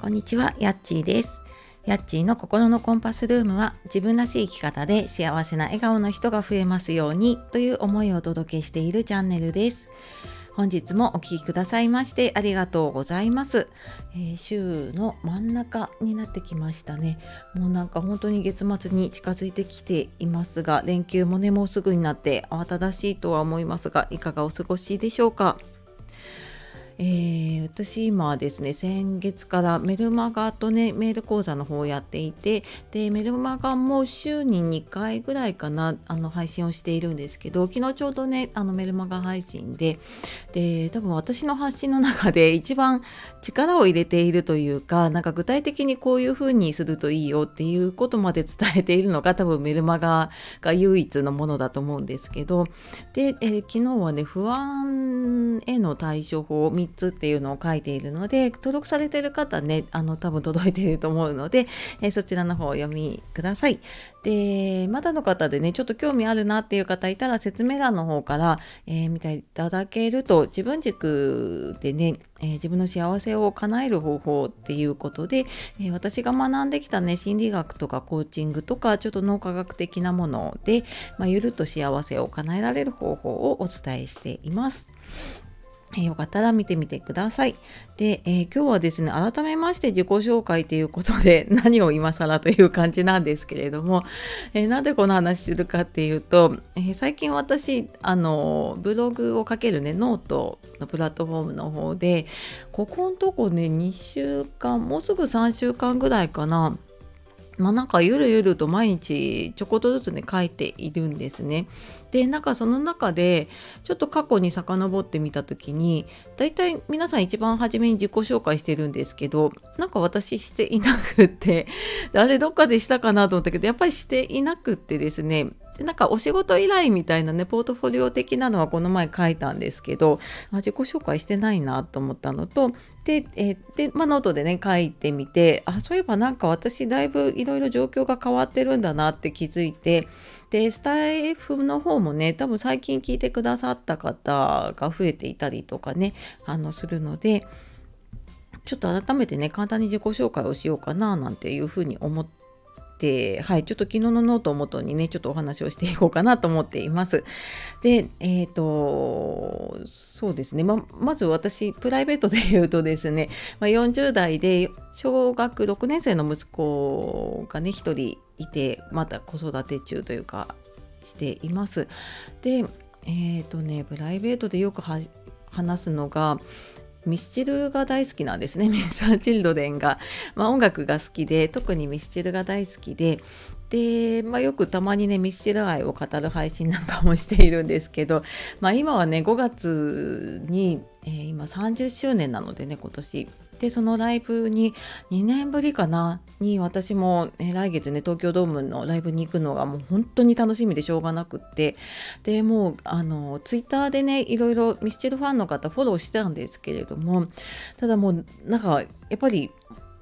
こんにちは、やっちーです。やっちーの心のコンパスルームは自分らしい生き方で幸せな笑顔の人が増えますようにという思いをお届けしているチャンネルです。本日もお聴きくださいましてありがとうございます、えー、週の真ん中になってきましたねもうなんか本当に月末に近づいてきていますが連休もねもうすぐになって慌ただしいとは思いますがいかがお過ごしでしょうか？えー、私今ですね先月からメルマガとねメール講座の方をやっていてでメルマガも週に2回ぐらいかなあの配信をしているんですけど昨日ちょうどねあのメルマガ配信でで多分私の発信の中で一番力を入れているというかなんか具体的にこういう風にするといいよっていうことまで伝えているのが多分メルマガが唯一のものだと思うんですけどで、えー、昨日はね不安への対処法3つっていうのを書いているので登録されてる方ねあの多分届いていると思うので、えー、そちらの方を読みください。でまだの方でねちょっと興味あるなっていう方いたら説明欄の方から、えー、見ていただけると自分軸でねえー、自分の幸せを叶える方法っていうことで、えー、私が学んできたね心理学とかコーチングとかちょっと脳科学的なもので、まあ、ゆるっと幸せを叶えられる方法をお伝えしています。えよかったら見てみてください。で、えー、今日はですね、改めまして自己紹介ということで、何を今更という感じなんですけれども、えー、なんでこの話するかっていうと、えー、最近私、あの、ブログを書けるね、ノートのプラットフォームの方で、ここのとこね、2週間、もうすぐ3週間ぐらいかな、まあなんかゆるゆると毎日ちょこっとずつね書いているんですね。でなんかその中でちょっと過去に遡ってみた時に大体皆さん一番初めに自己紹介してるんですけどなんか私していなくってあれどっかでしたかなと思ったけどやっぱりしていなくってですねでなんかお仕事依頼みたいなねポートフォリオ的なのはこの前書いたんですけどあ自己紹介してないなと思ったのとで,、え、でまあ、ノートでね書いてみてあそういえばなんか私だいぶいろいろ状況が変わってるんだなって気づいてでスタエフの方もね多分最近聞いてくださった方が増えていたりとかねあのするのでちょっと改めてね簡単に自己紹介をしようかななんていうふうに思って。はい、ちょっと昨日のノートをもとにね、ちょっとお話をしていこうかなと思っています。で、えっ、ー、と、そうですね、ままず私、プライベートで言うとですね、まあ、40代で小学6年生の息子がね、1人いてまた子育て中というかしています。でえっ、ー、とねプライベートでよく話すのがミスチルが大好きなんですね。ミスター・チルドレンが、まあ、音楽が好きで、特にミスチルが大好きで、で、まあ、よくたまにね、ミスチル愛を語る配信なんかもしているんですけど、まあ、今はね、5月に、えー、今30周年なのでね、今年。でそのライブに2年ぶりかな？に私も、え来月ね東京ドームのライブに行くのがもう本当に楽しみでしょうがなくって。でもうあのツイッターでねいろいろミスチルファンの方フォローしてたんですけれどもただもうなんかやっぱり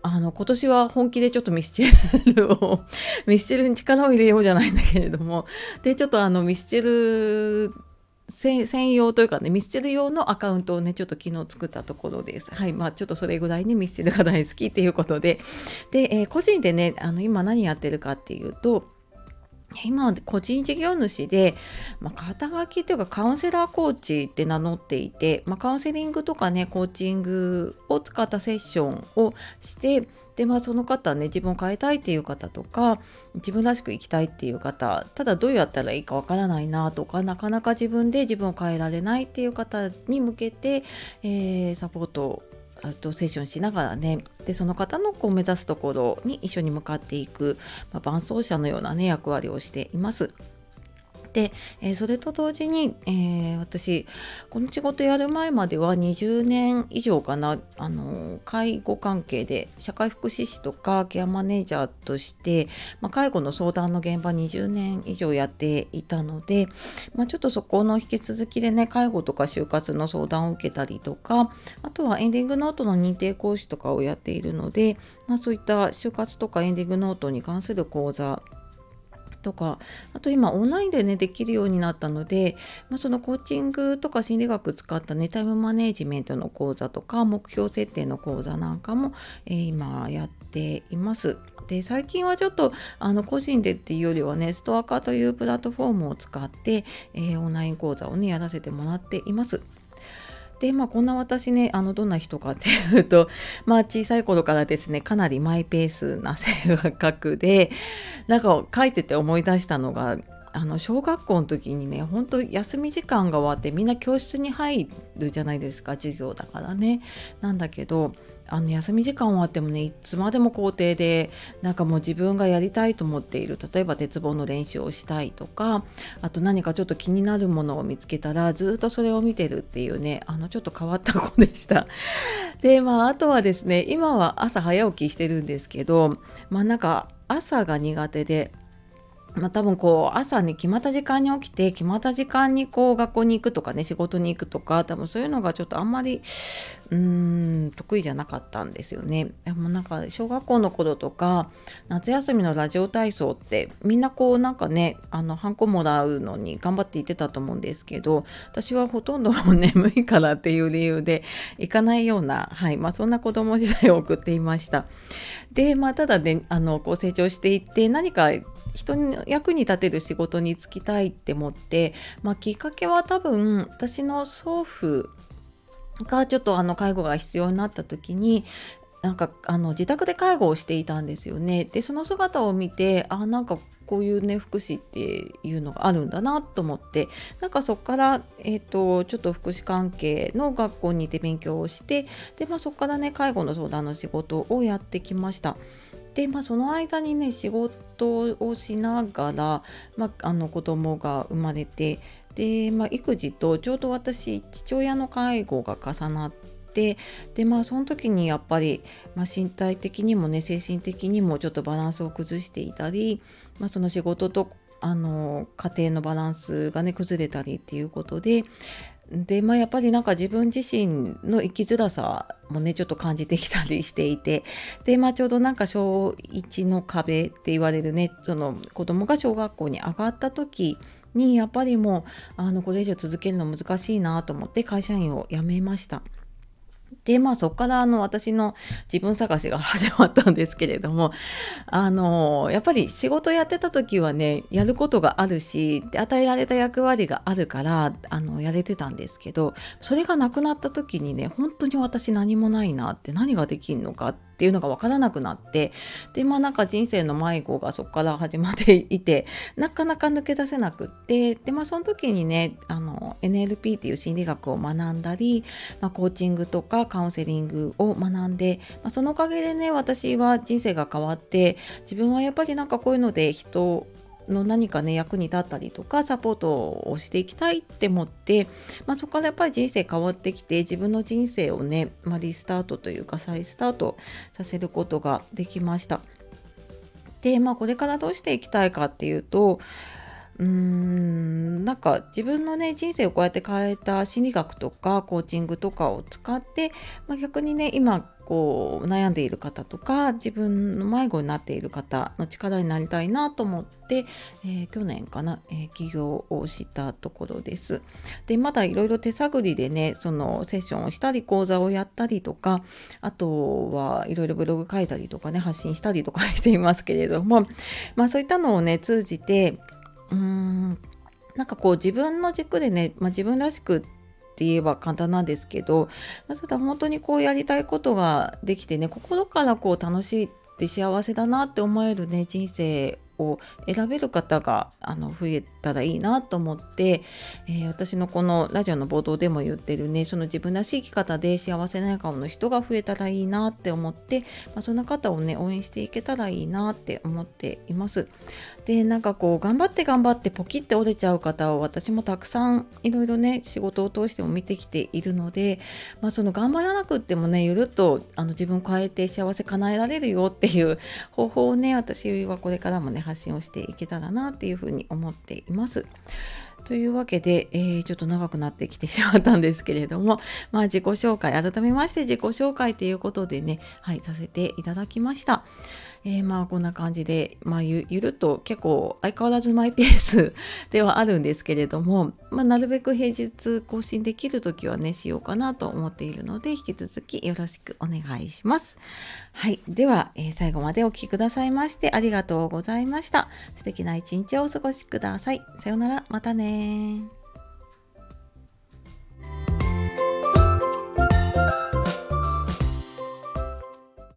あの今年は本気でちょっとミスチルをミスチルに力を入れようじゃないんだけれども。でちょっとあのミスチル専用というかねミスチル用のアカウントをねちょっと昨日作ったところです。はいまあちょっとそれぐらいにミスチルが大好きっていうことで。で、えー、個人でねあの今何やってるかっていうと今は個人事業主で、まあ、肩書きというかカウンセラーコーチって名乗っていて、まあ、カウンセリングとかねコーチングを使ったセッションをしてでまあその方ね自分を変えたいっていう方とか自分らしく生きたいっていう方ただどうやったらいいかわからないなとかなかなか自分で自分を変えられないっていう方に向けて、えー、サポートとセッションしながらねでその方のこう目指すところに一緒に向かっていく、まあ、伴走者のようなね役割をしています。で、えー、それと同時に、えー、私この仕事やる前までは20年以上かなあの介護関係で社会福祉士とかケアマネージャーとして、まあ、介護の相談の現場20年以上やっていたので、まあ、ちょっとそこの引き続きでね介護とか就活の相談を受けたりとかあとはエンディングノートの認定講師とかをやっているので、まあ、そういった就活とかエンディングノートに関する講座とかあと今オンラインでねできるようになったので、まあ、そのコーチングとか心理学使ったねタイムマネジメントの講座とか目標設定の講座なんかも、えー、今やっています。で最近はちょっとあの個人でっていうよりはねストア化というプラットフォームを使って、えー、オンライン講座をねやらせてもらっています。でまあこんな私ねあのどんな人かっていうと まあ小さい頃からですねかなりマイペースな性格でなんか書いてて思い出したのがあの小学校の時にね本当休み時間が終わってみんな教室に入るじゃないですか授業だからね。なんだけどあの休み時間終わってもねいつまでも校庭でなんかもう自分がやりたいと思っている例えば鉄棒の練習をしたいとかあと何かちょっと気になるものを見つけたらずっとそれを見てるっていうねあのちょっと変わった子でした。でまああとはですね今は朝早起きしてるんですけどまあなんか朝が苦手でまあ、多分こう朝に決まった時間に起きて決まった時間にこう学校に行くとかね仕事に行くとか多分そういうのがちょっとあんまりうーん得意じゃなかったんですよね。でもなんか小学校の頃とか夏休みのラジオ体操ってみんなこうなんかねあのハンコもらうのに頑張って行ってたと思うんですけど私はほとんど眠いからっていう理由で行かないような、はいまあ、そんな子供時代を送っていました。でまあただねあのこう成長していって何か人に役に立てる仕事に就きたいって思って、まあ、きっかけは多分私の祖父がちょっとあの介護が必要になった時になんかあの自宅で介護をしていたんですよね。でその姿を見てあなんかこういうね福祉っていうのがあるんだなと思ってなんかそこから、えーと、ちょっと福祉関係の学校に行って勉強をしてで、まあ、そこからね介護の相談の仕事をやってきました。で、まあ、その間にね仕事をしながら、まあ、あの子供が生まれてで、まあ、育児とちょうど私父親の介護が重なってでまあその時にやっぱり、まあ、身体的にもね精神的にもちょっとバランスを崩していたり、まあ、その仕事とあの家庭のバランスがね崩れたりっていうことででまあやっぱりなんか自分自身の生きづらさもねちょっと感じてきたりしていてでまあちょうどなんか小1の壁って言われるねその子供が小学校に上がった時にやっぱりもうあのこれ以上続けるの難しいなと思って会社員を辞めました。でまあそこからあの私の自分探しが始まったんですけれどもあのやっぱり仕事やってた時はねやることがあるし与えられた役割があるからあのやれてたんですけどそれがなくなった時にね本当に私何もないなって何ができるのかってっていうのが分からなくなってでまあなんか人生の迷子がそこから始まっていて なかなか抜け出せなくってでまあその時にねあの NLP っていう心理学を学んだり、まあ、コーチングとかカウンセリングを学んで、まあ、そのおかげでね私は人生が変わって自分はやっぱりなんかこういうので人の何かね役に立ったりとかサポートをしていきたいって思って、まあ、そこからやっぱり人生変わってきて自分の人生をね、まあ、リスタートというか再スタートさせることができました。でまあこれからどうしていきたいかっていうとうーんなんか自分のね人生をこうやって変えた心理学とかコーチングとかを使って、まあ、逆にね今こう悩んでいる方とか自分の迷子になっている方の力になりたいなと思って、えー、去年かな、えー、起業をしたところです。でまだいろいろ手探りでねそのセッションをしたり講座をやったりとかあとはいろいろブログ書いたりとかね発信したりとかしていますけれどもまあそういったのをね通じてうーんなんかこう自分の軸でね、まあ、自分らしくって言えば簡単なんですけど、まあ、ただ本当にこうやりたいことができてね心からこう楽しいって幸せだなって思えるね人生を選べる方があの増えたらいいなと思って、えー、私のこのラジオの冒頭でも言ってるねその自分らしい生き方で幸せな笑顔の人が増えたらいいなって思って、まあ、そんな方をね応援していけたらいいなって思っています。でなんかこう頑張って頑張ってポキって折れちゃう方を私もたくさんいろいろね仕事を通しても見てきているので、まあ、その頑張らなくってもねゆるっとあの自分を変えて幸せ叶えられるよっていう方法をね私はこれからもね発信をしていけたらなっていうふうに思っています。というわけで、えー、ちょっと長くなってきてしまったんですけれども、まあ自己紹介、改めまして自己紹介ということでね、はい、させていただきました。えー、まあこんな感じで、まあゆゆるっと結構相変わらずマイペース ではあるんですけれども、まあ、なるべく平日更新できる時はね、しようかなと思っているので、引き続きよろしくお願いします。はい。では、えー、最後までお聴きくださいましてありがとうございました。素敵な一日をお過ごしください。さようなら。またねね。